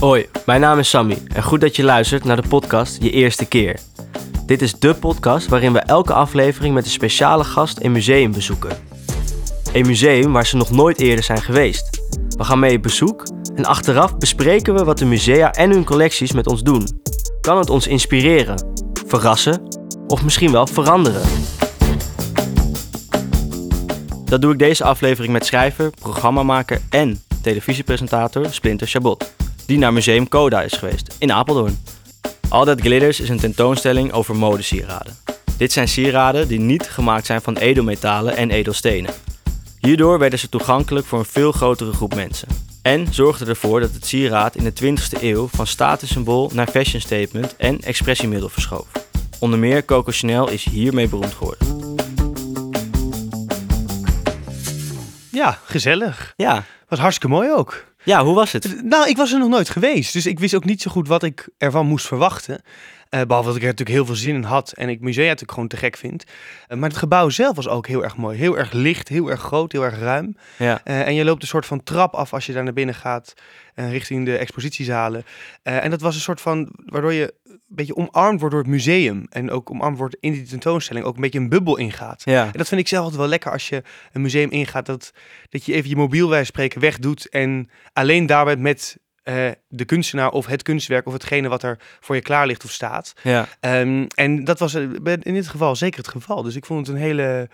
Hoi, mijn naam is Sammy en goed dat je luistert naar de podcast Je Eerste Keer. Dit is de podcast waarin we elke aflevering met een speciale gast een museum bezoeken. Een museum waar ze nog nooit eerder zijn geweest. We gaan mee op bezoek en achteraf bespreken we wat de musea en hun collecties met ons doen. Kan het ons inspireren, verrassen of misschien wel veranderen? Dat doe ik deze aflevering met schrijver, programmamaker en televisiepresentator Splinter Chabot, die naar Museum Coda is geweest in Apeldoorn. All That Glitters is een tentoonstelling over modesieraden. Dit zijn sieraden die niet gemaakt zijn van edelmetalen en edelstenen. Hierdoor werden ze toegankelijk voor een veel grotere groep mensen. En zorgde ervoor dat het sieraad in de 20e eeuw van statussymbool naar fashion statement en expressiemiddel verschoof. Onder meer Coco Chanel is hiermee beroemd geworden. Ja, gezellig. Ja, Was hartstikke mooi ook. Ja hoe was het? Nou, ik was er nog nooit geweest, dus ik wist ook niet zo goed wat ik ervan moest verwachten. Eh, behalve dat ik er natuurlijk heel veel zin in had en ik musea natuurlijk gewoon te gek vind. Eh, maar het gebouw zelf was ook heel erg mooi. Heel erg licht, heel erg groot, heel erg ruim. Ja, Eh, en je loopt een soort van trap af als je daar naar binnen gaat, richting de expositiezalen. En dat was een soort van, waardoor je een beetje omarmd wordt door het museum. En ook omarmd wordt in die tentoonstelling, ook een beetje een bubbel ingaat. ja. En dat vind ik zelf altijd wel lekker als je een museum ingaat. Dat, dat je even je mobiel bij spreken wegdoet. En alleen daar bent met eh, de kunstenaar of het kunstwerk of hetgene wat er voor je klaar ligt of staat. ja. Ehm, en dat was eh, in dit geval zeker het geval. Dus ik vond het een hele...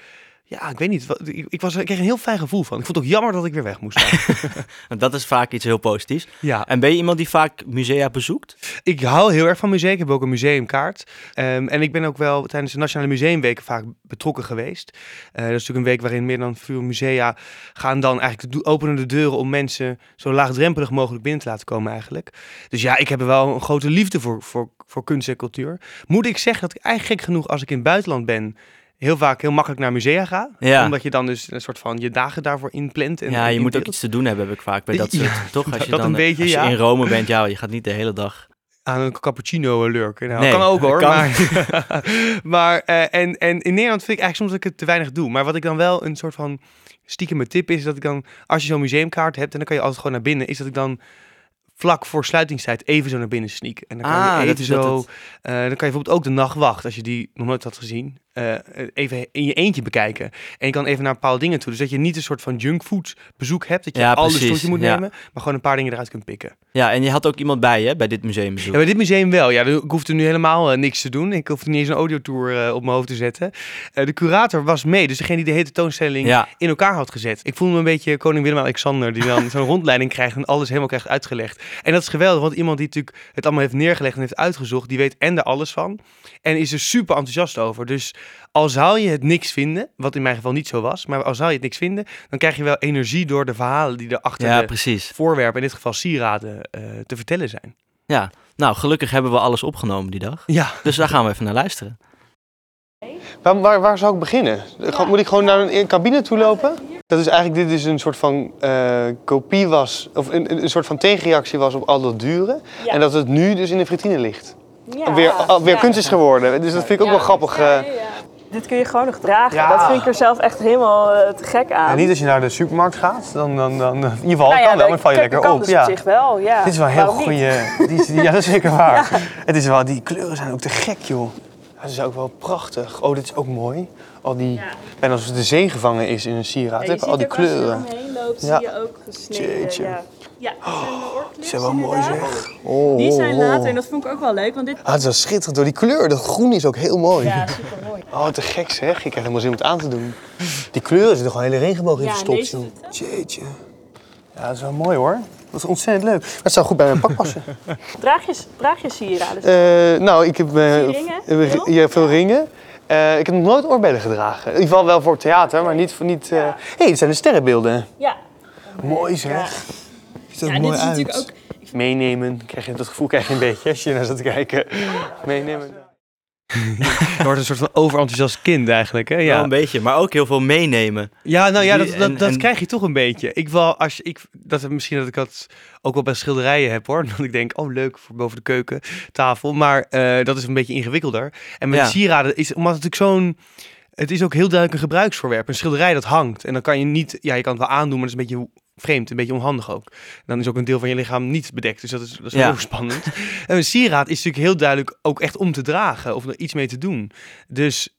Ja, ik weet niet. Ik, ik, was, ik kreeg een heel fijn gevoel van. Ik vond het ook jammer dat ik weer weg moest. Dat is vaak iets heel positiefs. ja, En ben je iemand die vaak musea bezoekt? ik hou heel erg van musea. Ik heb ook een museumkaart. Ehm, en ik ben ook wel tijdens de Nationale Museumweken vaak betrokken geweest. Eh, dat is natuurlijk een week waarin meer dan veel musea gaan dan eigenlijk openen de deuren om mensen zo laagdrempelig mogelijk binnen te laten komen eigenlijk. Dus ja, ik heb er wel een grote liefde voor, voor, voor kunst en cultuur. Moet ik zeggen dat ik eigenlijk gek genoeg als ik in het buitenland ben... Heel vaak heel makkelijk naar musea ga. Ja. Omdat je dan dus een soort van je dagen daarvoor inplant. En ja, je moet ook iets te doen hebben, heb ik vaak bij dat soort. toch? Als je dat dan een beetje, als je ja. in Rome bent, ja, je gaat niet de hele dag. aan een cappuccino lurken. Nou, Nee, kan ook hoor. kan. Maar, maar eh, en, en in Nederland vind ik eigenlijk soms dat ik het te weinig doe. Maar wat ik dan wel een soort van stiekem mijn tip is, dat ik dan, als je zo'n museumkaart hebt, en dan kan je altijd gewoon naar binnen, is dat ik dan vlak voor sluitingstijd even zo naar binnen sneak. En dan kan Ah, je dat even is dat zo, het. eh, dan kan je bijvoorbeeld ook de nachtwacht, als je die nog nooit had gezien, eh, even in je eentje bekijken. En je kan even naar bepaalde dingen toe. Dus dat je niet een soort van junkfood bezoek hebt, dat je Ja, alles tot je moet ja. nemen, maar gewoon een paar dingen eruit kunt pikken. Ja, en je had ook iemand bij je bij dit museumbezoek. Ja, bij dit museum wel. Ja, ik hoefde nu helemaal eh, niks te doen. Ik hoefde niet eens een audiotour eh, op mijn hoofd te zetten. De curator was mee, dus degene die de hele tentoonstelling Ja, in elkaar had gezet. Ik voelde me een beetje koning Willem-Alexander, die dan zo'n rondleiding krijgt en alles helemaal krijgt uitgelegd. En dat is geweldig, want iemand die natuurlijk het allemaal heeft neergelegd en heeft uitgezocht, die weet en er alles van. En is er super enthousiast over. Dus al zou je het niks vinden, wat in mijn geval niet zo was, maar al zou je het niks vinden, dan krijg je wel energie door de verhalen die er achter ja, de precies. voorwerpen, in dit geval sieraden, eh, te vertellen zijn. Ja, nou, gelukkig hebben we alles opgenomen die dag. Ja, Dus daar gaan we even naar luisteren. Waar, waar, waar zou ik beginnen? Moet ik gewoon naar een cabine toe lopen? Dat is eigenlijk, dit is een soort van eh, kopie was, of een, een- soort van tegenreactie was op al dat dure. Ja. En dat het nu dus in de vitrine ligt. Ja. Weer, al- weer Ja. kunst is geworden. Dus dat vind ik ook Ja. wel grappig. eh. Dit kun je gewoon nog dragen. Ja. Dat vind ik er zelf echt helemaal eh, te gek aan. En niet als je naar de supermarkt gaat, dan, dan, dan in ieder geval Nou ja, kan wel, dat maar val je lekker kan op. dus Ja. op zich wel, ja. Dit is wel een heel goede. Ja, dat is zeker waar. Het is wel, die kleuren zijn ook te gek, joh. Het is ook wel prachtig. Oh, dit is ook mooi. Al die, bijna alsof de zee gevangen is in een sieraad. Ja, Heb je al die ook als kleuren. je er omheen loopt, Ja. zie je ook gesneden. Jeetje. Ja, ja dit zijn de oorklips zijn wel mooi inderdaad. zeg. Oh, Die zijn oh. later, en dat vond ik ook wel leuk, want dit... Ah, het is wel schitterend door die kleur. Dat groen is ook heel mooi. Ja, super mooi. Oh, te gek zeg. Ik krijg helemaal zin om het aan te doen. Die kleuren zitten gewoon hele regenboog in Ja, verstopt, joh. Jeetje. Ja, dat is wel mooi hoor. Dat is ontzettend leuk. Dat zou goed bij mijn pak passen. Draag je, draag je sieraden? Eh, nou, ik heb, ringen? eh, Veel? ja, veel ringen. Ik heb nog nooit oorbellen gedragen. In ieder geval wel voor het theater, maar niet voor niet. Ja. hey, dit zijn de sterrenbeelden. Ja. Mooi zeg. Ziet er Ja, dit mooi is uit. natuurlijk ook... Meenemen, krijg je dat gevoel krijg je een beetje als je naar zit te kijken. Meenemen. Je wordt een soort van overenthousiast kind eigenlijk, hè? Wel een beetje, maar ook heel veel meenemen. Ja, nou ja, dat, dat, en- dat en- krijg je toch een beetje. Ik wel, als je, ik, dat misschien dat ik dat ook wel bij schilderijen heb hoor. Dat ik denk, oh leuk voor boven de keukentafel. Maar eh, dat is een beetje ingewikkelder. En met Ja. sieraden is, omdat het natuurlijk zo'n, het is ook heel duidelijk een gebruiksvoorwerp. Een schilderij dat hangt. En dan kan je niet, ja, je kan het wel aandoen, maar dat is een beetje vreemd, een beetje onhandig ook. Dan is ook een deel van je lichaam niet bedekt, dus dat is, dat is Ja. heel spannend. en een sieraad is natuurlijk heel duidelijk ook echt om te dragen of er iets mee te doen. Dus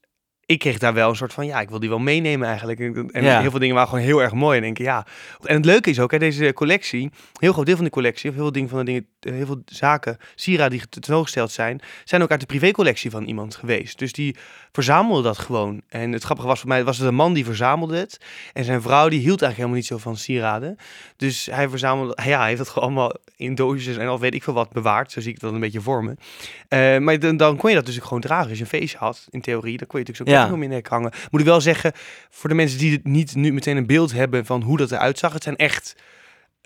ik kreeg daar wel een soort van, ja, ik wil die wel meenemen eigenlijk. En Ja. heel veel dingen waren gewoon heel erg mooi. En denk ik, ja. En het leuke is ook, hè, deze collectie, heel groot deel van de collectie, of heel veel dingen van de dingen, eh, heel veel zaken, sieraden die tentoongesteld zijn, zijn ook uit de privécollectie van iemand geweest. Dus die verzamelde dat gewoon. En het grappige was voor mij, was het een man die verzamelde het. En zijn vrouw die hield eigenlijk helemaal niet zo van sieraden. Dus hij verzamelde, ja, hij heeft dat gewoon allemaal in doosjes en al weet ik veel wat bewaard. Zo zie ik dat een beetje voor me. Eh, maar dan, dan kon je dat dus ook gewoon dragen. Als je een feestje had, in theorie, dan kon je natuurlijk Ja. Ketting om je nek hangen. Moet ik wel zeggen, voor de mensen die het niet nu meteen een beeld hebben van hoe dat eruit zag, het zijn echt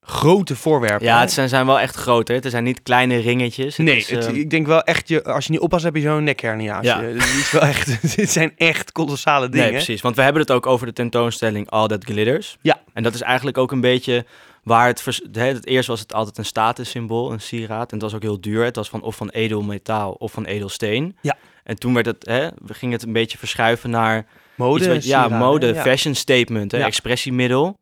grote voorwerpen. Ja, het zijn, zijn wel echt groot, hè? Het zijn niet kleine ringetjes. Het Nee, is, het- eh, ik denk wel echt, je, als je niet oppast, heb je zo'n nekhernia. Ja. Het, is wel echt, dit zijn echt kolossale dingen. Nee, precies. Want we hebben het ook over de tentoonstelling All That Glitters. Ja. En dat is eigenlijk ook een beetje waar het... vers- hè, het eerst was het altijd een statussymbool, een sieraad. En het was ook heel duur. Het was van of van edelmetaal of van edelsteen. Ja. En toen werd het, hè, we gingen het een beetje verschuiven naar... Mode, wat- ja, mode, ja. fashion statement, hè, expressiemiddel.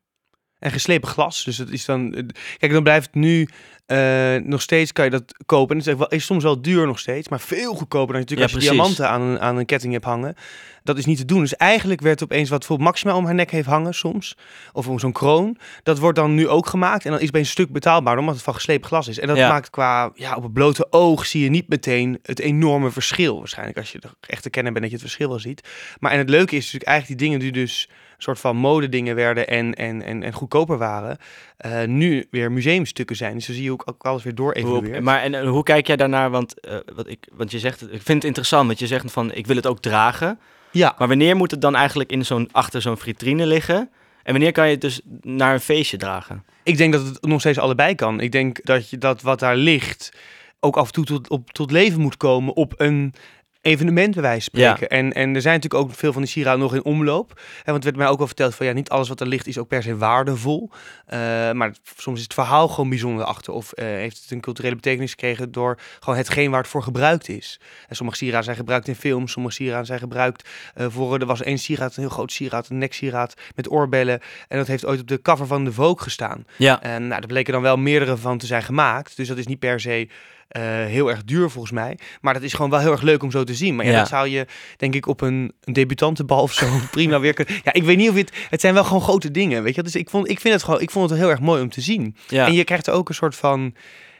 En geslepen glas. Dus het is dan. Kijk, dan blijft het nu. Eh, nog steeds kan je dat kopen. En het is, soms wel duur nog steeds. Maar veel goedkoper dan natuurlijk Ja, als je precies. diamanten aan een, aan een ketting hebt hangen. Dat is niet te doen. Dus eigenlijk werd opeens wat bijvoorbeeld Maxima om haar nek heeft hangen soms. Of om zo'n kroon. Dat wordt dan nu ook gemaakt. En dan is het bij een stuk betaalbaar. Omdat het van geslepen glas is. En dat Ja. maakt qua. Ja, op het blote oog zie je niet meteen het enorme verschil. Waarschijnlijk als je er echt te kennen bent dat je het verschil wel ziet. Maar en het leuke is natuurlijk eigenlijk die dingen die dus een soort van modedingen werden en, en, en, en goedkoper waren, eh, nu weer museumstukken zijn. Dus zo zie je ook, ook alles weer door evolueert. maar en, hoe kijk jij daarnaar? Want, eh, wat ik, want je zegt, ik vind het interessant, want je zegt van, ik wil het ook dragen. Ja, Maar wanneer moet het dan eigenlijk in zo'n, achter zo'n vitrine liggen? En wanneer kan je het dus naar een feestje dragen? ik denk dat het nog steeds allebei kan. Ik denk dat je dat wat daar ligt ook af en toe tot, op, tot leven moet komen op een evenement bij wijze van Ja. spreken. En, en er zijn natuurlijk ook veel van die sieraden nog in omloop. Hè, want het werd mij ook wel verteld van ja, niet alles wat er ligt is ook per se waardevol. Eh, maar soms is het verhaal gewoon bijzonder achter. Of eh, heeft het een culturele betekenis gekregen door gewoon hetgeen waar het voor gebruikt is. En sommige sieraden zijn gebruikt in films, sommige sieraden zijn gebruikt eh, voor... Er was één sieraad, een heel groot sieraad, een neksieraad met oorbellen. En dat heeft ooit op de cover van de Vogue gestaan. Ja. En nou, er bleken dan wel meerdere van te zijn gemaakt. Dus dat is niet per se heel erg duur volgens mij. Maar dat is gewoon wel heel erg leuk om zo te zien. Maar ja, dat zou je denk ik op een, een debutantenbal of zo prima weer kunnen... Ja, ik weet niet of het... Het zijn wel gewoon grote dingen, weet je. Dus ik vond, ik vind het gewoon, ik vond het heel erg mooi om te zien. Ja. En je krijgt er ook een soort van...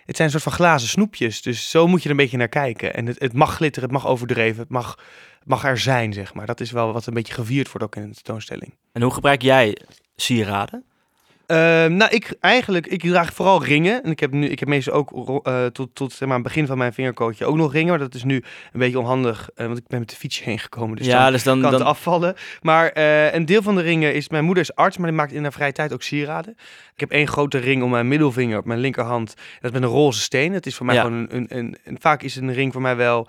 Het zijn een soort van glazen snoepjes. Dus zo moet je er een beetje naar kijken. En het, het mag glitteren, het mag overdreven, het mag, het mag er zijn, zeg maar. Dat is wel wat een beetje gevierd wordt ook in de tentoonstelling. En hoe gebruik jij sieraden? Ehm, nou, ik eigenlijk, ik draag vooral ringen. En ik heb nu, ik heb meestal ook eh, tot, tot zeg maar, het begin van mijn vingerkootje ook nog ringen. Maar dat is nu een beetje onhandig, eh, want ik ben met de fietsje heen gekomen. Dus ja, dan dus dan, kan dan het afvallen. Maar eh, een deel van de ringen is, mijn moeder is arts, maar die maakt in haar vrije tijd ook sieraden. Ik heb één grote ring om mijn middelvinger, op mijn linkerhand. Dat is met een roze steen. Dat is voor mij Ja. gewoon een, een, een, een- vaak is een ring voor mij wel,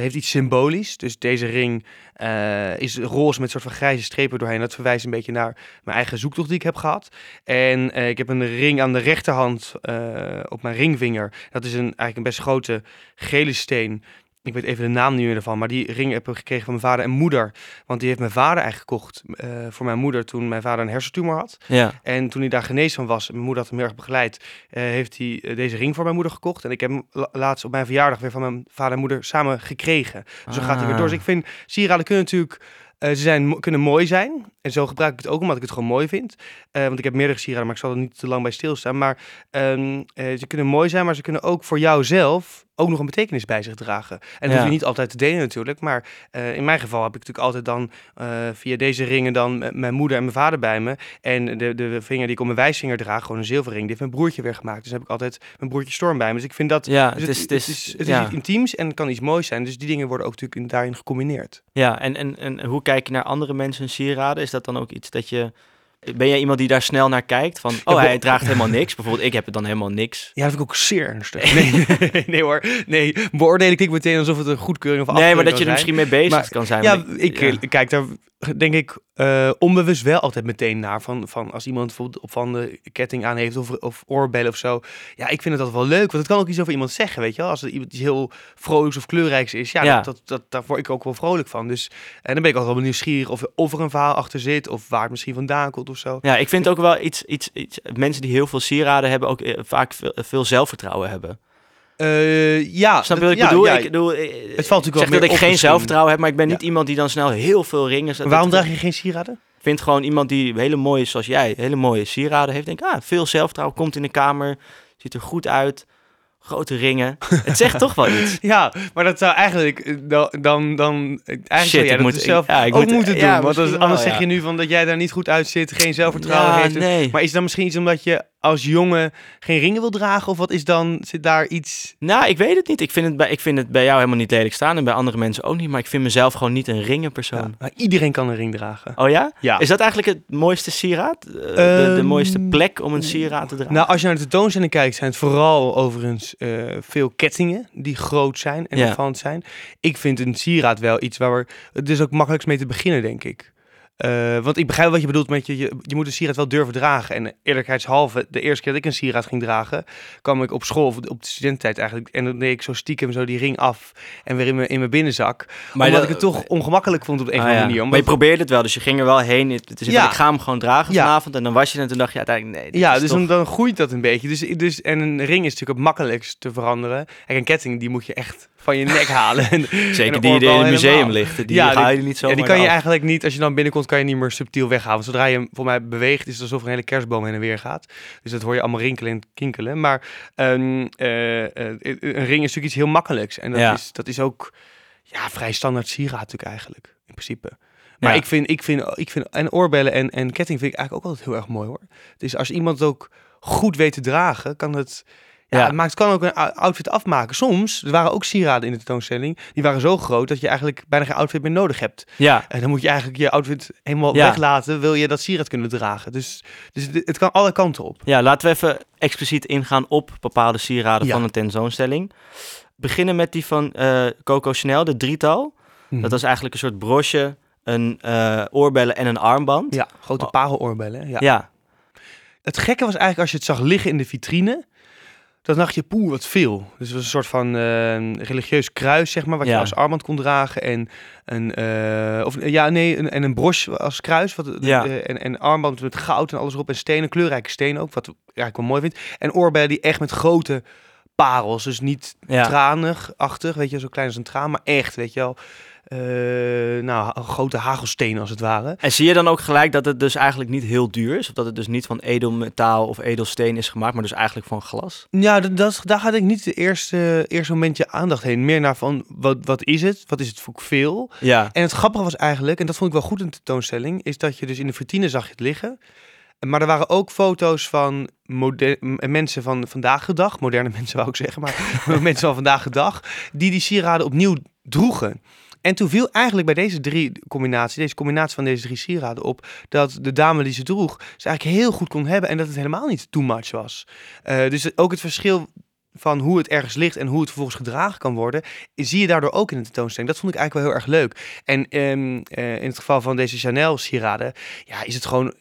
heeft iets symbolisch. Dus deze ring eh, is roze met soort van grijze strepen doorheen. Dat verwijst een beetje naar mijn eigen zoektocht die ik heb gehad. En eh, ik heb een ring aan de rechterhand eh, op mijn ringvinger. Dat is een, eigenlijk een best grote gele steen. Ik weet even de naam niet meer ervan, maar die ring heb ik gekregen van mijn vader en moeder. Want die heeft mijn vader eigenlijk gekocht eh, voor mijn moeder toen mijn vader een hersentumor had. ja. En toen hij daar genezen van was, mijn moeder had hem heel erg begeleid, eh, heeft hij eh, deze ring voor mijn moeder gekocht. En ik heb hem la- laatst op mijn verjaardag weer van mijn vader en moeder samen gekregen. Dus zo gaat hij weer door. Dus ik vind, sieraden kunnen natuurlijk, ze zijn, kunnen mooi zijn. En zo gebruik ik het ook, omdat ik het gewoon mooi vind. Want ik heb meerdere sieraden, maar ik zal er niet te lang bij stilstaan. Maar ehm, eh, ze kunnen mooi zijn, maar ze kunnen ook voor jouzelf ook nog een betekenis bij zich dragen. En dat Ja. hoef je niet altijd te delen natuurlijk. Maar eh, in mijn geval heb ik natuurlijk altijd dan eh, via deze ringen dan mijn moeder en mijn vader bij me. En de, de vinger die ik om mijn wijsvinger draag, gewoon een zilverring, die heeft mijn broertje weer gemaakt. Dus heb ik altijd mijn broertje Storm bij me. Dus ik vind dat... Ja, dus het is, het is, het is, het is ja. iets intiems en het kan iets moois zijn. Dus die dingen worden ook natuurlijk in- daarin gecombineerd. ja en, en, en hoe kijk je naar andere mensen hun sieraden? Is dat dan ook iets dat je... Ben jij iemand die daar snel naar kijkt? Van, oh, hij draagt helemaal niks. Bijvoorbeeld, ik heb het dan helemaal niks. Ja, dat vind ik ook zeer ernstig. Nee, nee, hoor. Nee, beoordeel ik niet meteen alsof het een goedkeuring of Nee, maar dat je er misschien mee bezig Maar- kan zijn. Ja, ik ja. eh, kijk daar denk ik eh, onbewust wel altijd meteen naar. Van, van als iemand bijvoorbeeld op van de ketting aan heeft of, of oorbellen of zo. Ja, ik vind het altijd wel leuk. Want het kan ook iets over iemand zeggen, weet je wel. Als er iemand die heel vrolijks of kleurrijks is. Ja, Ja. Dat, dat, dat, daar word ik ook wel vrolijk van. Dus en dan ben ik altijd wel nieuwsgierig of, of er een verhaal achter zit. Of waar het misschien vandaan komt of zo. Ja, ik vind ook wel iets, iets, iets... Mensen die heel veel sieraden hebben, ook eh, vaak veel, veel zelfvertrouwen hebben. Eh, ja, Snap je wat ik ja, bedoel? ja, ik bedoel, eh, valt natuurlijk ik wel dat ik geen misschien. zelfvertrouwen heb, maar ik ben niet Ja. iemand die dan snel heel veel ringen zet. Waarom draag je geen sieraden? Ik vind gewoon iemand die hele mooie, zoals jij, hele mooie sieraden heeft. Denk, ah, veel zelfvertrouwen, komt in de kamer, ziet er goed uit, grote ringen. Het zegt toch wel iets. Ja, maar dat zou eigenlijk eh, dan, dan, dan eigenlijk zou Shit, jij dat moet- dus zelf ja, ik ook moet- moeten doen. ja, want anders wel, zeg ja. je nu van dat jij daar niet goed uitzit, geen zelfvertrouwen Ja, heeft. nee. Maar is dat misschien iets omdat je als jongen geen ringen wil dragen? Of wat is dan, zit daar iets... Nou, ik weet het niet. Ik vind het, bij, ik vind het bij jou helemaal niet lelijk staan en bij andere mensen ook niet. Maar ik vind mezelf gewoon niet een ringenpersoon. Ja, maar iedereen kan een ring dragen. Oh ja? Ja. Is dat eigenlijk het mooiste sieraad? Eh, de, de Ehm, mooiste plek om een sieraad te dragen? Nou, als je naar de tentoonstelling kijkt, zijn het vooral overigens eh, veel kettingen die groot zijn en Ja. opvallend zijn. Ik vind een sieraad wel iets waar we... Het is ook makkelijkst mee te beginnen, denk ik. Eh, want ik begrijp wat je bedoelt met je, je, je moet een sieraad wel durven dragen. En eerlijkheidshalve, de eerste keer dat ik een sieraad ging dragen, kwam ik op school, of op de studententijd eigenlijk, en dan deed ik zo stiekem zo die ring af en weer in mijn, in mijn binnenzak. Maar omdat dat- ik het toch ongemakkelijk vond op een of Ah, andere manier. Maar Omdat je probeerde het wel, dus je ging er wel heen. Het is Ja. ik ga hem gewoon dragen Ja. vanavond. En dan was je het en toen dacht je uiteindelijk, nee, Ja, dus toch... dan, dan groeit dat een beetje. Dus, dus, en een ring is natuurlijk het makkelijkst te veranderen. En een ketting, die moet je echt van je nek halen. En- en Zeker die die in het museum ligt. Die Ja, ga je niet zo Ja, die kan je eigenlijk niet, als je dan binnenkomt, kan je niet meer subtiel weghalen. Zodra je hem voor mij beweegt, is het alsof er een hele kerstboom heen en weer gaat. Dus dat hoor je allemaal rinkelen en kinkelen. Maar ehm, eh, eh, een ring is natuurlijk iets heel makkelijks. En dat, Ja. is, dat is ook ja, vrij standaard sieraad natuurlijk eigenlijk, in principe. Maar Ja. ik, vind, ik, vind, ik vind, en oorbellen en, en ketting vind ik eigenlijk ook altijd heel erg mooi hoor. Dus als iemand het ook goed weet te dragen, kan het... Ja, het maakt, kan ook een ou- outfit afmaken. Soms, er waren ook sieraden in de tentoonstelling, die waren zo groot dat je eigenlijk bijna geen outfit meer nodig hebt. Ja, En dan moet je eigenlijk je outfit helemaal Ja. weglaten, wil je dat sieraad kunnen dragen. Dus, dus het- kan alle kanten op. ja, laten we even expliciet ingaan op bepaalde sieraden Ja. van een tentoonstelling. Beginnen met die van eh, Coco Chanel, de drietal. Mhm. Dat was eigenlijk een soort brosje, een eh, oorbellen en een armband. Ja, grote Oh. pareloorbellen. Ja. ja. Het gekke was eigenlijk als je het zag liggen in de vitrine, dan dacht je, poeh, wat veel. Dus het was een soort van eh, religieus kruis, zeg maar, wat je Ja. als armband kon dragen. En een, eh, of, ja, nee, en een broche als kruis. Wat, Ja. eh, en, en armband met goud en alles erop. En stenen, kleurrijke stenen ook, wat ik eigenlijk wel mooi vind. En oorbellen die echt met grote parels, dus niet Ja. tranig-achtig, weet je, zo klein als een traan, maar echt, weet je wel. Eh, nou, grote hagelstenen als het ware. En zie je dan ook gelijk dat het dus eigenlijk niet heel duur is? Of dat het dus niet van edelmetaal of edelsteen is gemaakt, maar dus eigenlijk van glas? Ja, dat, dat, daar had ik niet de eerste, eerste momentje aandacht heen. Meer naar van, wat, wat is het? Wat is het voor veel? Ja. En het grappige was eigenlijk, en dat vond ik wel goed in de tentoonstelling, is dat je dus in de vitrine zag je het liggen. Maar er waren ook foto's van mensen van vandaag de dag, moderne mensen wou ik zeggen, maar mensen van vandaag de dag, die die sieraden opnieuw droegen. En toen viel eigenlijk bij deze drie combinatie, deze combinatie van deze drie sieraden op, dat de dame die ze droeg, ze eigenlijk heel goed kon hebben en dat het helemaal niet too much was. Eh, dus ook het verschil van hoe het ergens ligt en hoe het vervolgens gedragen kan worden, zie je daardoor ook in de tentoonstelling. Dat vond ik eigenlijk wel heel erg leuk. En ehm, eh, in het geval van deze Chanel sieraden, ja, is het gewoon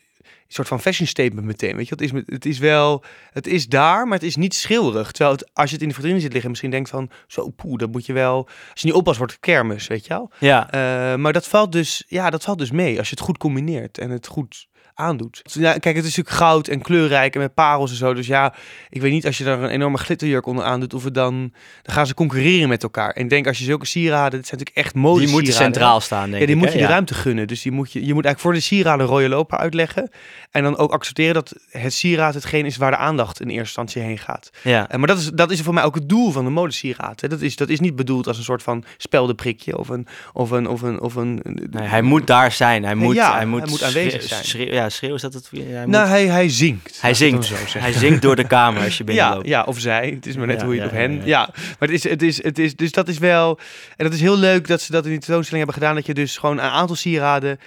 soort van fashion statement meteen. Weet je, het is, met- het is wel, het is daar, maar het is niet schilderig. Terwijl het, als je het in de vitrine ziet liggen, misschien denkt van, zo poeh, dat moet je wel, als je niet oppast, wordt het kermis, weet je wel. Ja. Eh, maar dat valt dus, ja, dat valt dus mee als je het goed combineert en het goed aandoet. Ja, kijk, het is natuurlijk goud en kleurrijk en met parels en zo. Dus ja, ik weet niet als je daar een enorme glitterjurk onder aandoet of het dan, dan gaan ze concurreren met elkaar. En ik denk als je zulke sieraden, dit zijn natuurlijk echt mode Die moeten centraal staan, denk ja, die ik. moet hè? je de Ja. ruimte gunnen. Dus die moet je, je moet eigenlijk voor de sieraden rode loper uitleggen. En dan ook accepteren dat het sieraad hetgeen is waar de aandacht in eerste instantie heen gaat. Ja. En maar dat is, dat is voor mij ook het doel van de modesieraad. hè. Dat is, dat is niet bedoeld als een soort van speldenprikje of een... Of een, of een, of een Nee, hij moet daar zijn. Hij moet, ja, hij moet, hij moet aanwezig zijn. Schreeuw- ja, schreeuw is dat het? Ja, hij, nou, hij, hij zingt. hij zingt. Hij zingt door de kamer als je Ja, binnenloopt. ja, of zij. Het is maar net Ja, hoe je het ja, op hen... ja, Ja, ja. maar het is, het is, het is... Dus dat is wel... En dat is heel leuk dat ze dat in die tentoonstelling hebben gedaan. Dat je dus gewoon een aantal sieraden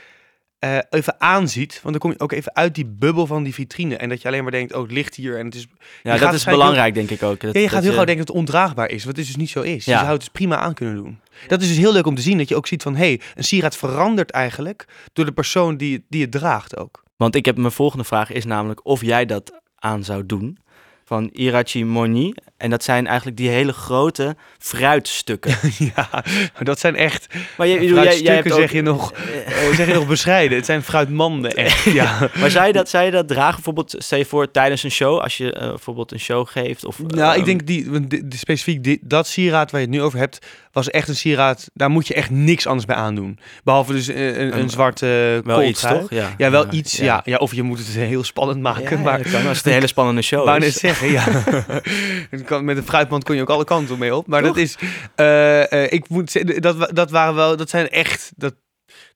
eh, even aanziet. Want dan kom je ook even uit die bubbel van die vitrine. En dat je alleen maar denkt, oh, het ligt hier en het is... Ja, dat is belangrijk, denk ik ook. Dat, Ja, je gaat dat heel gauw denken dat het ondraagbaar is, wat het dus niet zo is. Ja. Je zou het dus prima aan kunnen doen. Dat is dus heel leuk om te zien, dat je ook ziet van... hé, hey, een sieraad verandert eigenlijk door de persoon die, die het draagt ook. Want ik heb mijn volgende vraag is namelijk of jij dat aan zou doen. Van Irachi Moni. En dat zijn eigenlijk die hele grote fruitstukken. ja, dat zijn echt... Maar jij, bedoel, jij, jij Fruitstukken ook- zeg je nog, eh, zeg je nog bescheiden. Het zijn fruitmanden echt, ja. Maar zou je, dat, zou je dat dragen bijvoorbeeld, stel je voor, tijdens een show? Als je eh, bijvoorbeeld een show geeft? Of, Nou, ehm, ik denk die, want die- die- specifiek die- dat sieraad waar je het nu over hebt, was echt een sieraad. Daar moet je echt niks anders bij aandoen. Behalve dus een, een, een zwarte Wel iets, toch? Ja, Ja, wel iets, ja. ja. Of je moet het heel spannend maken. maar kan als het een hele spannende show wou net zeggen, ja. Met een fruitmand kon je ook alle kanten mee op. Maar Toch? dat is, eh, eh, ik moet zeggen, dat, dat waren wel, dat zijn echt, dat,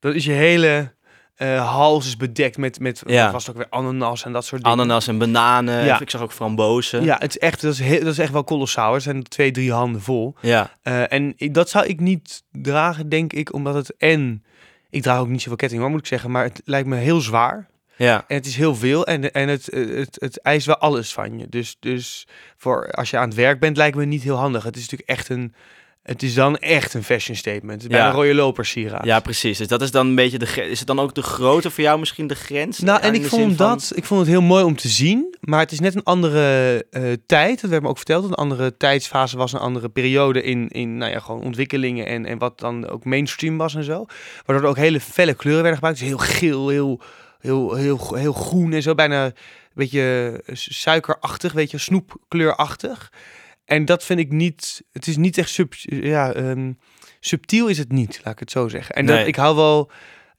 dat is je hele eh, hals is bedekt met, met Ja. het ook weer ananas en dat soort dingen. Ananas en bananen. Ja. Ik zag ook frambozen. Ja, het is echt, dat is, heel, dat is echt wel kolossaal. Er zijn twee, drie handen vol. Ja. Eh, en ik- dat zou ik niet dragen, denk ik, omdat het en... Ik draag ook niet zoveel ketting, hoor, moet ik zeggen. Maar het lijkt me heel zwaar. ja. En het is heel veel. En, en het, het, het, het eist wel alles van je. Dus, dus voor als je aan het werk bent, lijkt me niet heel handig. Het is natuurlijk echt een... Het is dan echt een fashion statement. Het is bijna Ja. een rode loper sieraad. ja, precies. Dus dat is dan een beetje de Is het dan ook de grootte voor jou misschien de grens? Nou, en ik de vond, van- dat, ik vond het heel mooi om te zien. Maar het is net een andere eh, tijd. Dat werd me ook verteld. Een andere tijdsfase was, een andere periode in, in nou ja, gewoon ontwikkelingen. En, en wat dan ook mainstream was en zo. Waardoor er ook hele felle kleuren werden gebruikt. Dus heel geel, heel, heel, heel, heel groen en zo. Bijna een beetje eh, suikerachtig, weet je, snoepkleurachtig. En dat vind ik niet... Het is niet echt sub, ja, ehm, subtiel is het niet, laat ik het zo zeggen. En Nee. dat, ik hou wel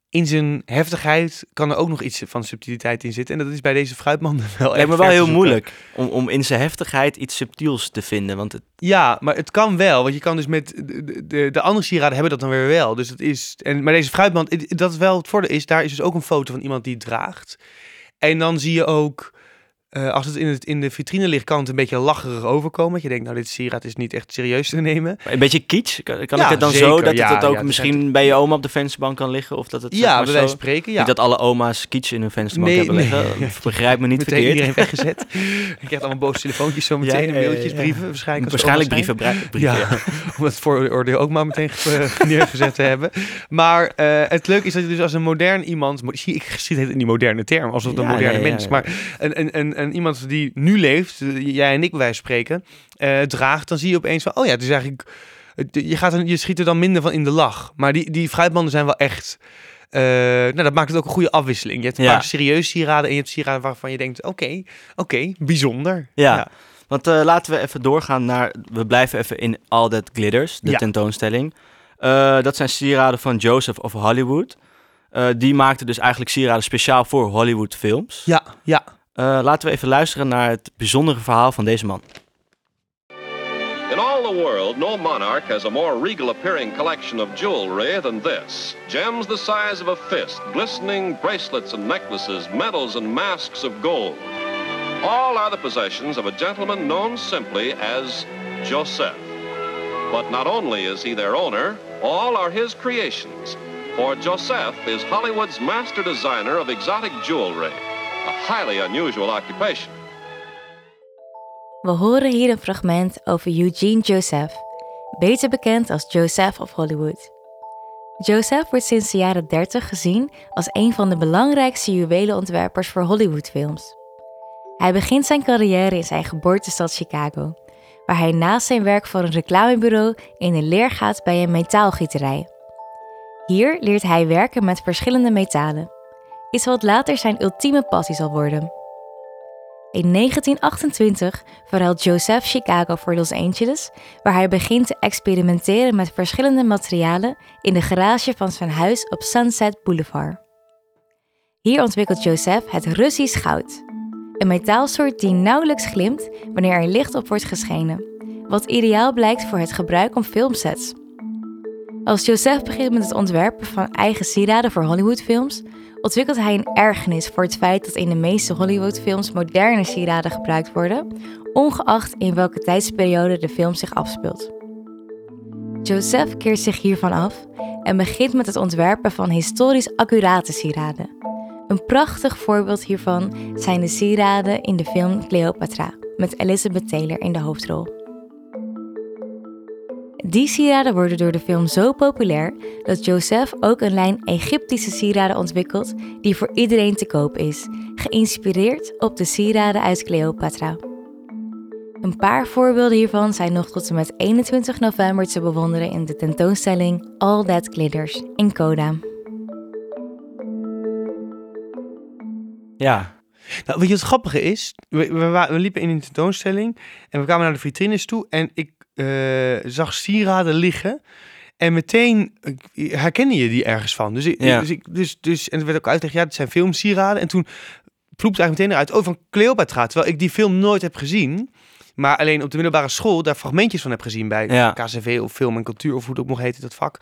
in zijn heftigheid kan er ook nog iets van subtiliteit in zitten. En dat is bij deze fruitmanden wel Het echt wel ver te heel moeilijk om, om in zijn heftigheid iets subtiels te vinden. Want het, Ja, maar het kan wel. Want je kan dus met de, de- de, de andere sieraden hebben dat dan weer wel. Dus dat is. En, maar deze fruitmand, het- dat is wel het voordeel is. Daar is dus ook een foto van iemand die het draagt. En dan zie je ook. Eh, als het in, het in de vitrine ligt, kan het een beetje lacherig overkomen. Dat je denkt, nou, dit sieraad is niet echt serieus te nemen. een beetje kitsch. Kan, kan Ja, ik het dan zo dat Ja, het, het ook ja, misschien bij je oma op de vensterbank kan liggen? Of dat het ja, bij wijze van spreken. Ja. Niet dat alle oma's kitsch in hun vensterbank Nee, hebben nee. liggen. Begrijp me niet Meteen verkeerd. iedereen weggezet. Je krijgt allemaal boze telefoontjes zo meteen, ja, mailtjes, brieven waarschijnlijk. Waarschijnlijk brieven. brieven Ja, ja. om het vooroordeel ook maar meteen ge- neergezet te hebben. Maar eh, het leuke is dat je dus als een modern iemand... Zie, ik zit het in die moderne term, alsof het een moderne mens. Maar een, een, een, een iemand die nu leeft, eh, jij en ik bij wijze spreken, eh, draagt... dan zie je opeens van, oh ja, het is eigenlijk... Je, gaat er, je schiet er dan minder van in de lach. Maar die, die fruitbanden zijn wel echt... eh, nou, dat maakt het ook een goede afwisseling. Je hebt een Ja. paar serieus sieraden en je hebt sieraden waarvan je denkt... oké, oké, bijzonder. Ja. Want laten we even doorgaan naar... We blijven even in All That Glitters, de Ja. tentoonstelling. Dat zijn sieraden van Joseph of Hollywood. Die maakte dus eigenlijk sieraden speciaal voor Hollywood films. ja, ja. Eh, laten we even luisteren naar het bijzondere verhaal van deze man. In all the world, no monarch has a more regal appearing collection of jewelry than this. Gems the size of a fist, glistening bracelets and necklaces, medals and masks of gold. All are the possessions of a gentleman known simply as Joseph. But not only is he their owner, all are his creations. For Joseph is Hollywood's master designer of exotic jewelry, a highly unusual occupation. We horen hier een fragment over Eugene Joseph, beter bekend als Joseph of Hollywood. Joseph wordt sinds de jaren 30 gezien als een van de belangrijkste juwelenontwerpers voor Hollywoodfilms. Hij begint zijn carrière in zijn geboortestad Chicago, waar hij naast zijn werk voor een reclamebureau in de leer gaat bij een metaalgieterij. Hier leert hij werken met verschillende metalen, iets wat later zijn ultieme passie zal worden. In 1928 verhuilt Joseph Chicago voor Los Angeles, waar hij begint te experimenteren met verschillende materialen in de garage van zijn huis op Sunset Boulevard. Hier ontwikkelt Joseph het Russisch goud, een metaalsoort die nauwelijks glimt wanneer er licht op wordt geschenen, wat ideaal blijkt voor het gebruik op filmsets. Als Joseph begint met het ontwerpen van eigen sieraden voor Hollywoodfilms, ontwikkelt hij een ergernis voor het feit dat in de meeste Hollywoodfilms moderne sieraden gebruikt worden, ongeacht in welke tijdsperiode de film zich afspeelt. Joseph keert zich hiervan af en begint met het ontwerpen van historisch accurate sieraden. Een prachtig voorbeeld hiervan zijn de sieraden in de film Cleopatra met Elizabeth Taylor in de hoofdrol. Die sieraden worden door de film zo populair dat Joseph ook een lijn Egyptische sieraden ontwikkelt die voor iedereen te koop is, geïnspireerd op de sieraden uit Cleopatra. Een paar voorbeelden hiervan zijn nog tot en met 21 november te bewonderen in de tentoonstelling All That Glitters in Coda. Ja, Nou, weet je wat het grappige is? We, we liepen in een tentoonstelling en we kwamen naar de vitrines toe en ik eh, zag sieraden liggen. En meteen ik- herkende je die ergens van. Dus, ik, Ja. dus, ik, dus, dus en er werd ook uitgelegd, ja, het zijn filmsieraden. En toen vloepte eigenlijk meteen eruit, oh, van Cleopatra. Terwijl ik die film nooit heb gezien. Maar alleen op de middelbare school daar fragmentjes van heb gezien bij Ja. KCV of film en cultuur of hoe het ook nog heet, dat vak.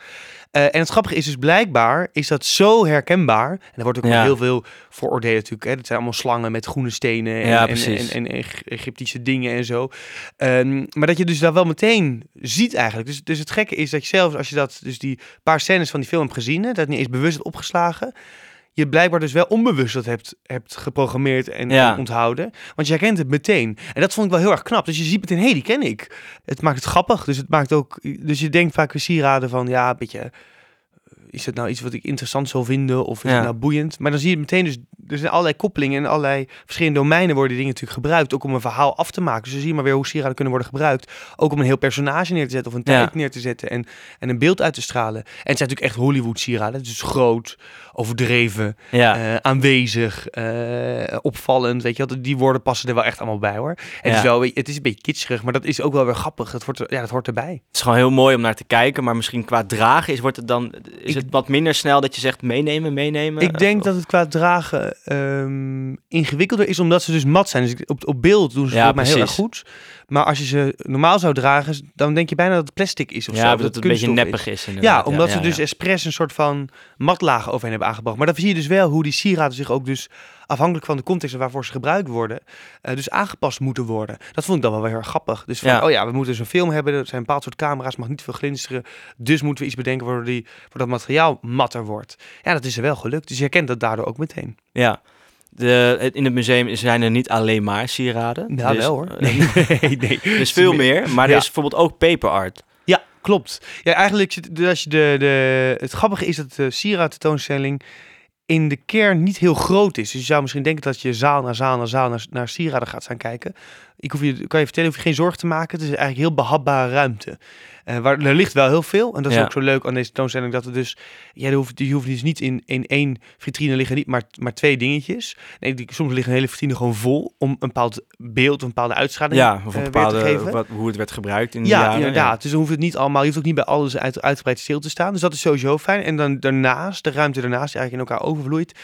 Eh, en het grappige is dus blijkbaar is dat zo herkenbaar. En er wordt ook Ja. heel veel vooroordelen natuurlijk. Hè. Dat zijn allemaal slangen met groene stenen en, Ja, en, en, en, Eg- Egyptische dingen en zo. Ehm, maar dat je dus daar wel meteen ziet eigenlijk. Dus, dus het gekke is dat je zelfs als je dat, dus die paar scènes van die film hebt gezien, hè, dat niet eens bewust hebt opgeslagen. Je blijkbaar dus wel onbewust dat hebt, hebt geprogrammeerd en, Ja. en onthouden. Want je herkent het meteen. En dat vond ik wel heel erg knap. Dus je ziet meteen, hé, hey, die ken ik. Het maakt het grappig. Dus het maakt ook. Dus je denkt vaak weer sieraden van ja, een beetje. Is het nou iets wat ik interessant zou vinden? Of is Ja. het nou boeiend? Maar dan zie je meteen dus. Er zijn allerlei koppelingen en allerlei verschillende domeinen worden die dingen natuurlijk gebruikt. Ook om een verhaal af te maken. Dus dan zie je maar weer hoe sieraden kunnen worden gebruikt. Ook om een heel personage neer te zetten of een Ja. tijd neer te zetten. En, en een beeld uit te stralen. En het zijn natuurlijk echt Hollywood sieraden. Dus groot, overdreven, ja. eh, aanwezig, eh, opvallend. Weet je wel, die woorden passen er wel echt allemaal bij hoor. Het, Ja. is wel, het is een beetje kitscherig, maar dat is ook wel weer grappig. Het hoort, ja, dat hoort erbij. Het is gewoon heel mooi om naar te kijken, maar misschien qua dragen is, wordt het dan, is Ik- het wat minder snel dat je zegt meenemen, meenemen? Ik denk Of- dat het qua dragen ehm, ingewikkelder is, omdat ze dus mat zijn. Dus op, op beeld doen ze Ja, het mij heel erg goed. Maar als je ze normaal zou dragen, dan denk je bijna dat het plastic is of zo. ja, of dat het een beetje neppig is. is. Ja, omdat ze ja, dus expres een soort van matlagen overheen hebben aangebracht. Maar dan zie je dus wel hoe die sieraden zich ook dus afhankelijk van de context en waarvoor ze gebruikt worden, eh, dus aangepast moeten worden. Dat vond ik dan wel weer heel erg grappig. Dus van, Ja. oh ja, we moeten dus een film hebben, er zijn een bepaald soort camera's, mag niet veel glinsteren. Dus moeten we iets bedenken waardoor, die, waardoor dat materiaal matter wordt. Ja, dat is er wel gelukt. Dus je herkent dat daardoor ook meteen. Ja. De, in het museum zijn er niet alleen maar sieraden. Nou, Dus, wel hoor. eh, Nee, nee. Er is veel meer, maar er is bijvoorbeeld ook paper art. Ja, klopt. Ja, eigenlijk dus als je de, de, het grappige is dat de sieraad tentoonstelling in de kern niet heel groot is. Dus je zou misschien denken dat je zaal na zaal na zaal naar, naar sieraden gaat gaan kijken. Ik hoef je, kan je vertellen, hoef je geen zorgen te maken. Het is eigenlijk heel behapbare ruimte. Eh, waar, er ligt wel heel veel. En dat is Ja. ook zo leuk aan deze tentoonstelling. Dat er dus, ja, je hoeft, je hoeft dus niet in, in één vitrine liggen niet maar, maar twee dingetjes. Nee, die, soms liggen een hele vitrine gewoon vol om een bepaald beeld, een bepaalde uitstraling Ja, eh, of een te bepaalde, geven. wat, hoe het werd gebruikt in die Ja, jaren. inderdaad. Dus dan hoeft het niet allemaal, je hoeft ook niet bij alles uit, uitgebreid stil te staan. Dus dat is sowieso fijn. En dan daarnaast, de ruimte daarnaast, die eigenlijk in elkaar overvloeit,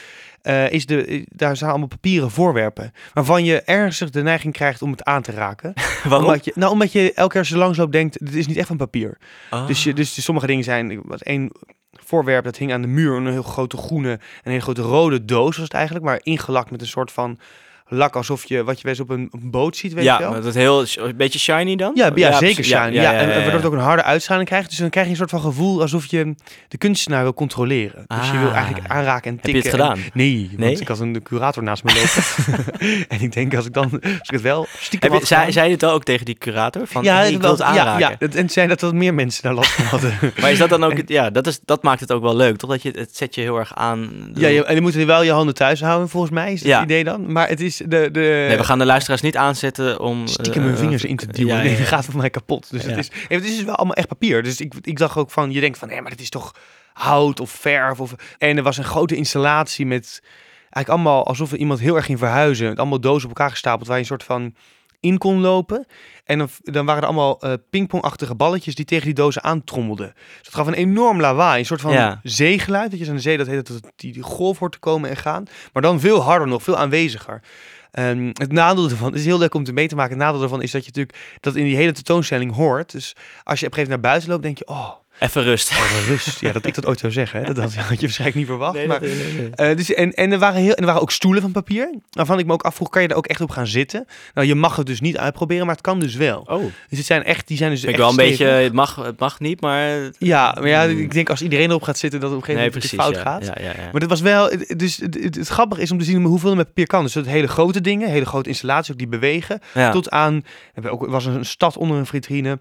eh, is de, eh, daar zijn allemaal papieren voorwerpen. Waarvan je ernstig de neiging krijgt om het aan te raken. Waarom? Omdat je, nou, omdat je elke keer als je langs loopt denkt, dit is niet echt van papier. Ah. Dus, je, dus sommige dingen zijn, wat één voorwerp dat hing aan de muur, een heel grote groene en een hele grote rode doos was het eigenlijk, maar ingelakt met een soort van lak alsof je, wat je wel eens op een, boot ziet, weet je ja, wel. maar dat heel, een beetje shiny dan? Ja, ja, zeker shine. Ja, en, en waardoor het ook een harde uitstraling krijgt. Dus dan krijg je een soort van gevoel alsof je de kunstenaar wil controleren. Dus je wil Ah. eigenlijk aanraken en Heb tikken. je het gedaan? en- nee, want Nee? ik had een curator naast me lopen. en ik denk als ik dan, als ik het wel stiekem Heb je, zei, je het ook tegen die curator? Van, ja, ik wil het ja, aanraken. ja, dat- en zei dat er meer mensen daar last van hadden. Maar is dat dan ook, ja, dat, is, dat maakt het ook wel leuk, toch? Dat je, het zet je heel erg aan. ja, je, en je moet wel je handen thuis houden, volgens mij, is het Ja. idee dan. Maar het is de... de Nee, we gaan de luisteraars niet aanzetten om... stiekem eh, mijn vingers in te duwen. ja, gaat voor mij kapot. Dus Ja. het, is, het is dus wel allemaal echt papier. Dus ik, ik dacht ook van, je denkt van, nee, maar het is toch hout of verf. Of, en er was een grote installatie met eigenlijk allemaal alsof er iemand heel erg ging verhuizen. Met allemaal dozen op elkaar gestapeld waar je een soort van in kon lopen. En dan, dan waren er allemaal eh pingpongachtige balletjes die tegen die dozen aantrommelden. Dus dat gaf een enorm lawaai. Een soort van Ja. zeegeluid. Dat je aan de zee dat heet dat die, die golf hoort te komen en gaan. Maar dan veel harder nog, veel aanweziger. Ehm, het nadeel ervan, het is heel leuk om te mee te maken. Het nadeel ervan is dat je natuurlijk dat in die hele tentoonstelling hoort. Dus als je op een gegeven moment naar buiten loopt, denk je, oh, Even rust. Even rust. Ja, dat ik dat ooit zou zeggen. Hè? Dat had had je waarschijnlijk niet verwacht. Nee, maar, nee, nee. eh, dus, en, en, er waren heel, en er waren ook stoelen van papier. Waarvan ik me ook afvroeg, kan je er ook echt op gaan zitten? Nou, je mag het dus niet uitproberen, maar het kan dus wel. Oh, Dus het zijn echt, die zijn dus ik echt wel een beetje, het mag, het mag niet, maar... Ja, maar ja, Hmm. ik denk als iedereen erop gaat zitten, dat het op een gegeven Nee, moment precies. fout ja. gaat. Ja, ja, ja. Maar dit was wel, het- dus het, het, het grappige is om te zien hoeveel er met papier kan. Dus dat hele grote dingen, hele grote installaties, ook die bewegen. Ja. Tot aan, er was een stad onder een vitrine.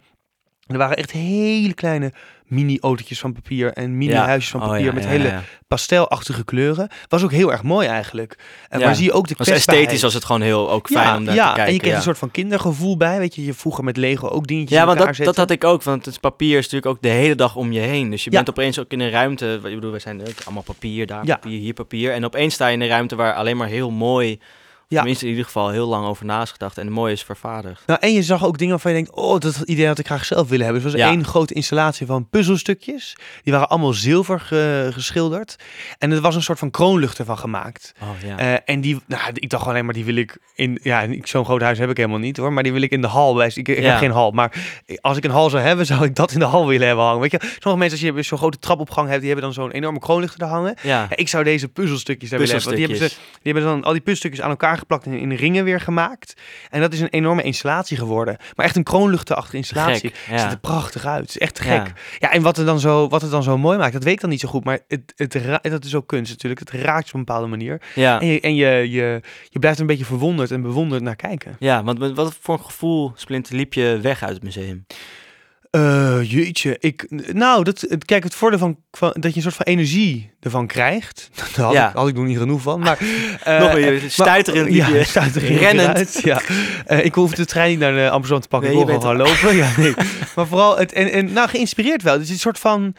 Er waren echt hele kleine mini-autootjes van papier en mini-huisjes van Oh, papier ja, met ja, hele ja. pastelachtige kleuren. Was ook heel erg mooi eigenlijk. En maar zie je ook de was esthetisch was het gewoon heel ook fijn ja, om naar ja, te kijken. en je kreeg een soort van kindergevoel bij. Weet je, je vroeger met Lego ook dingetjes Ja, want dat, dat had ik ook. Want het papier is natuurlijk ook de hele dag om je heen. Dus je bent opeens ook in een ruimte. Ik bedoel, we zijn ook allemaal papier, daar papier, hier papier. En opeens sta je in een ruimte waar alleen maar heel mooi, Ja. tenminste in ieder geval heel lang over na is gedacht. En mooi is vervaardigd. Nou, en je zag ook dingen waarvan je denkt, oh, dat idee had ik graag zelf willen hebben. Dus het was Ja. één grote installatie van puzzelstukjes. Die waren allemaal zilver ge- geschilderd. En er was een soort van kroonlucht ervan gemaakt. Oh ja. Eh, en die, nou, ik dacht gewoon alleen maar, die wil ik in, ja, zo'n groot huis heb ik helemaal niet hoor. Maar die wil ik in de hal bij. Ik, ik Ja. heb geen hal, maar als ik een hal zou hebben, zou ik dat in de hal willen hebben hangen. Weet je, sommige mensen, als je zo'n grote trapopgang hebt, die hebben dan zo'n enorme kroonlucht er hangen. ja. Ik zou deze puzzelstukjes hebben. Want die hebben, ze, die hebben dan al die puzzelstukjes aan elkaar geplakt en in ringen weer gemaakt. En dat is een enorme installatie geworden. Maar echt een kroonluchtachtige installatie. Gek, Het ziet er prachtig uit. Het is echt gek. Ja. Ja, en wat, er dan zo, wat het dan zo mooi maakt, dat weet ik dan niet zo goed. Maar het, het, dat is ook kunst natuurlijk. Het raakt op een bepaalde manier. Ja. En, je, en je, je, je blijft een beetje verwonderd en bewonderd naar kijken. ja, want met wat voor een gevoel, Splinter, liep je weg uit het museum? Eh, jeetje, ik, nou, dat, kijk, het voordeel van, van dat je een soort van energie ervan krijgt. Daar had, Ja. ik, had ik nog niet genoeg van. Maar, eh, Nog meer, stuiterend ja, stuiterend Rennend. ja. Eh, ik hoef de trein niet naar de Amsterdam te pakken. Nee, ik wil je gewoon gaan lopen. Ja, nee. Maar vooral, het, en, en nou, geïnspireerd wel. Het is een soort van...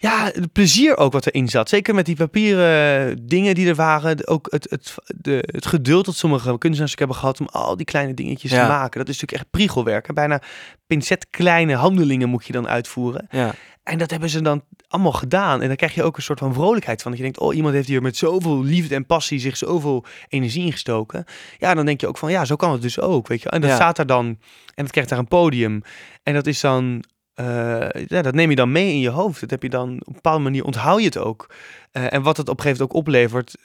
Ja, het plezier ook wat erin zat. Zeker met die papieren dingen die er waren. Ook het, het, de, het geduld dat sommige kunstenaars ook hebben gehad om al die kleine dingetjes Ja. te maken. Dat is natuurlijk echt priegelwerk. En bijna pincet kleine handelingen moet je dan uitvoeren. Ja. En dat hebben ze dan allemaal gedaan. En dan krijg je ook een soort van vrolijkheid van. Dat je denkt, oh, iemand heeft hier met zoveel liefde en passie zich zoveel energie ingestoken. Ja, dan denk je ook van, ja, zo kan het dus ook, weet je. En dat Ja. staat daar dan, en dat krijgt daar een podium. En dat is dan, eh, ja, dat neem je dan mee in je hoofd. Dat heb je dan, op een bepaalde manier onthoud je het ook. Eh, en wat het op een gegeven moment ook oplevert,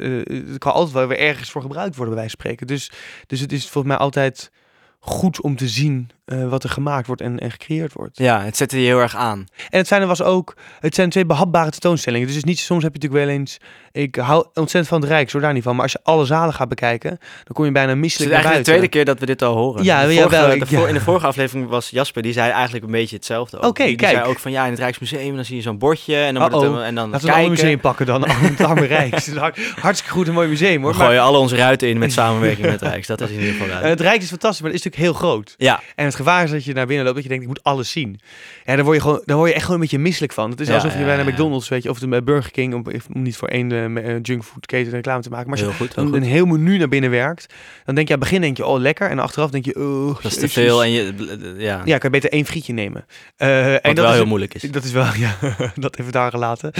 het kan altijd wel weer ergens voor gebruikt worden, bij spreken. Dus, dus het is volgens mij altijd goed om te zien eh, wat er gemaakt wordt en, en gecreëerd wordt. ja, het zette je heel erg aan. En het fijne was ook, het zijn twee behapbare tentoonstellingen. Dus het is niet, soms heb je natuurlijk wel eens, ik hou ontzettend van het Rijk, zo daar niet van. Maar als je alle zalen gaat bekijken, dan kom je bijna Het is misselijk naar eigenlijk de tweede keer dat we dit al horen. Ja, de ja, vorige, wel, ik- ja. In de vorige aflevering was Jasper, die zei eigenlijk een beetje hetzelfde. Oké, die, die kijk. zei ook van ja, in het Rijksmuseum dan zie je zo'n bordje en dan, Uh-oh. het, en dan Laten we een museum pakken dan, het Arme Rijk. Het is hart- hartstikke goed, een mooi museum hoor. We Maar, gooien alle onze ruiten in met samenwerking met Rijks. Dat is in ieder geval eh, uit. het Rijk is fantastisch, maar het is natuurlijk heel groot. Ja, En het gevaar is dat je naar binnen loopt, dat je denkt, ik moet alles zien. Ja, dan word je, gewoon, dan word je echt gewoon een beetje misselijk van. Het is Ja, alsof je ja, bij een. McDonald's, weet je, of bij Burger King, om, om niet voor één uh, junkfoodketen reclame te maken. Maar als je heel goed. Heel dan goed. een heel menu naar binnen werkt, dan denk je aan het begin denk je, oh lekker. En achteraf denk je, oh, Dat is te veel en je, ja, Ja, kan je beter één frietje nemen. Eh, en dat wel is, heel moeilijk is. Dat is wel, ja, dat even daar gelaten.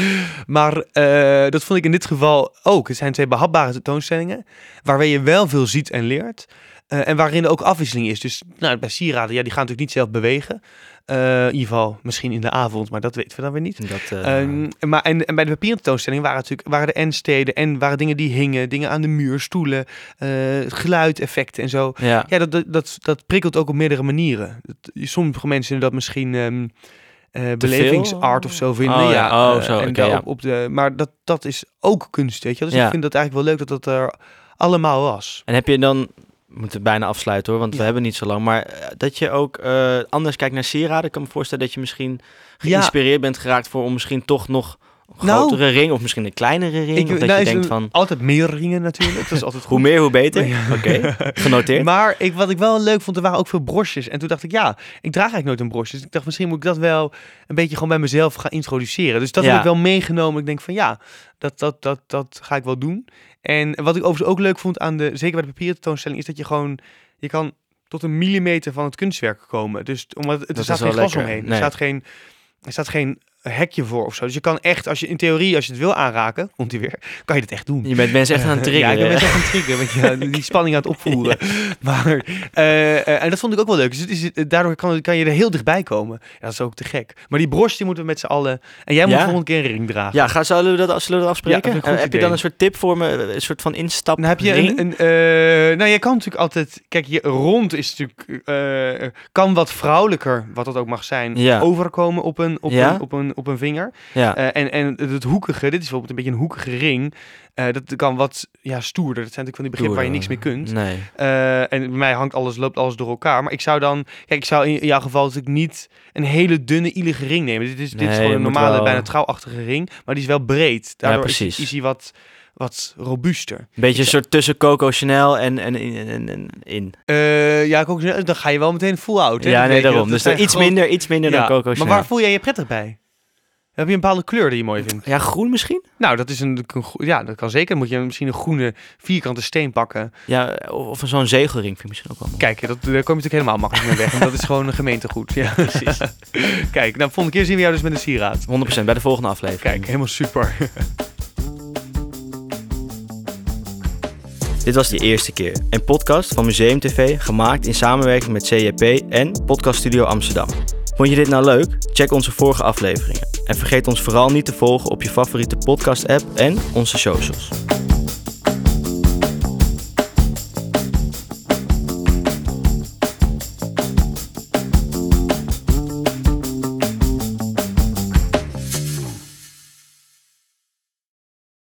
Maar eh, dat vond ik in dit geval ook. Het zijn twee behapbare tentoonstellingen, waarbij je wel veel ziet en leert. Eh, en waarin er ook afwisseling is. Dus nou, bij sieraden, ja, die gaan natuurlijk niet zelf bewegen. Eh, in ieder geval misschien in de avond, maar dat weten we dan weer niet. Dat, eh, Ehm, maar en, en bij de papieren tentoonstelling waren natuurlijk waren de endsteden en waren dingen die hingen, dingen aan de muur, stoelen, geluideffecten en zo. ja. Ja, dat, dat, dat, dat prikkelt ook op meerdere manieren. Sommige mensen vinden dat misschien ehm eh, belevingsart of zo vinden. Oh, ja, ja. Oh, zo, en ja. op, op de, maar dat, dat is ook kunst, weet je wel. Dus Ja. ik vind dat eigenlijk wel leuk dat dat er allemaal was. En heb je dan, moeten bijna afsluiten hoor, want we hebben niet zo lang. Maar eh, dat je ook eh, anders kijkt naar sieraden. Ik kan me voorstellen dat je misschien Ja. geïnspireerd bent geraakt voor om misschien toch nog een Nou, grotere ring of misschien een kleinere ring. of dat nou, je is denkt van, Altijd meer ringen natuurlijk. Dat is altijd hoe meer hoe beter. Ja. Oké, genoteerd. Maar ik, wat ik wel leuk vond, er waren ook veel brosjes. En toen dacht ik, ja, ik draag eigenlijk nooit een brosje. Dus ik dacht, misschien moet ik dat wel een beetje gewoon bij mezelf gaan introduceren. Dus dat heb ik wel meegenomen. Ik denk van, ja, dat, dat, dat, dat ga ik wel doen. En wat ik overigens ook leuk vond aan de, zeker bij de papieren tentoonstelling, is dat je gewoon, je kan tot een millimeter van het kunstwerk komen. Dus omdat het, er staat geen glas lekker. omheen. Er staat geen, er staat geen hekje voor of zo. Dus je kan echt, als je in theorie, als je het wil aanraken, komt hij weer, kan je dit echt doen. Je bent mensen echt aan het Ja, ik triggeren. ben mensen echt aan het triggeren, want je die spanning aan het opvoeren. Maar, eh, eh, en dat vond ik ook wel leuk. Dus het is, eh, daardoor kan, kan je er heel dichtbij komen. Ja, dat is ook te gek. Maar die broche, die moeten we met z'n allen... En jij moet Ja? de volgende keer een ring dragen. Ja, ga, zullen, we dat, zullen we dat afspreken? Ja, dat een heb je dan een soort tip voor me? Een soort van instap Dan heb je een, een nou je kan natuurlijk altijd, kijk, je rond is natuurlijk, kan wat vrouwelijker, wat dat ook mag zijn, Ja. overkomen op een, op, Ja? een, op, een, op een vinger. Ja. Eh, en, en het hoekige, dit is bijvoorbeeld een beetje een hoekige ring, eh, dat kan wat ja, stoerder. Dat zijn natuurlijk van die begrippen waar je niks mee kunt. Nee. Eh, en bij mij hangt alles, loopt alles door elkaar. Maar ik zou dan, kijk, ik zou in, jouw geval natuurlijk niet een hele dunne, ielige ring nemen. Dit is, dit is gewoon een normale, wel- bijna trouwachtige ring, maar die is wel breed. Daardoor is, precies. is hij wat, wat robuuster. Beetje een soort tussen Coco Chanel en, en, en, en- en in. Ja, ook, dan ga je wel meteen full out. Hè? Ja, nee, daarom. Dus iets groot- minder, iets minder Ja, dan Coco Maar Chanel. waar voel jij je prettig bij? Heb je een bepaalde kleur die je mooi vindt? Ja, groen misschien? Nou, dat is een, ja, dat kan zeker. Dan moet je misschien een groene vierkante steen pakken. Ja, of zo'n zegelring vind ik misschien ook wel mooi. Kijk, dat, daar kom je natuurlijk helemaal makkelijk mee weg. Want dat is gewoon een gemeentegoed. Ja, precies. Kijk, nou, volgende keer zien we jou dus met een sieraad. 100% bij de volgende aflevering. Kijk, helemaal super. Dit was de eerste keer. Een podcast van Museum TV, gemaakt in samenwerking met CJP en Podcast Studio Amsterdam. Vond je dit nou leuk? Check onze vorige afleveringen. En vergeet ons vooral niet te volgen op je favoriete podcast-app en onze socials.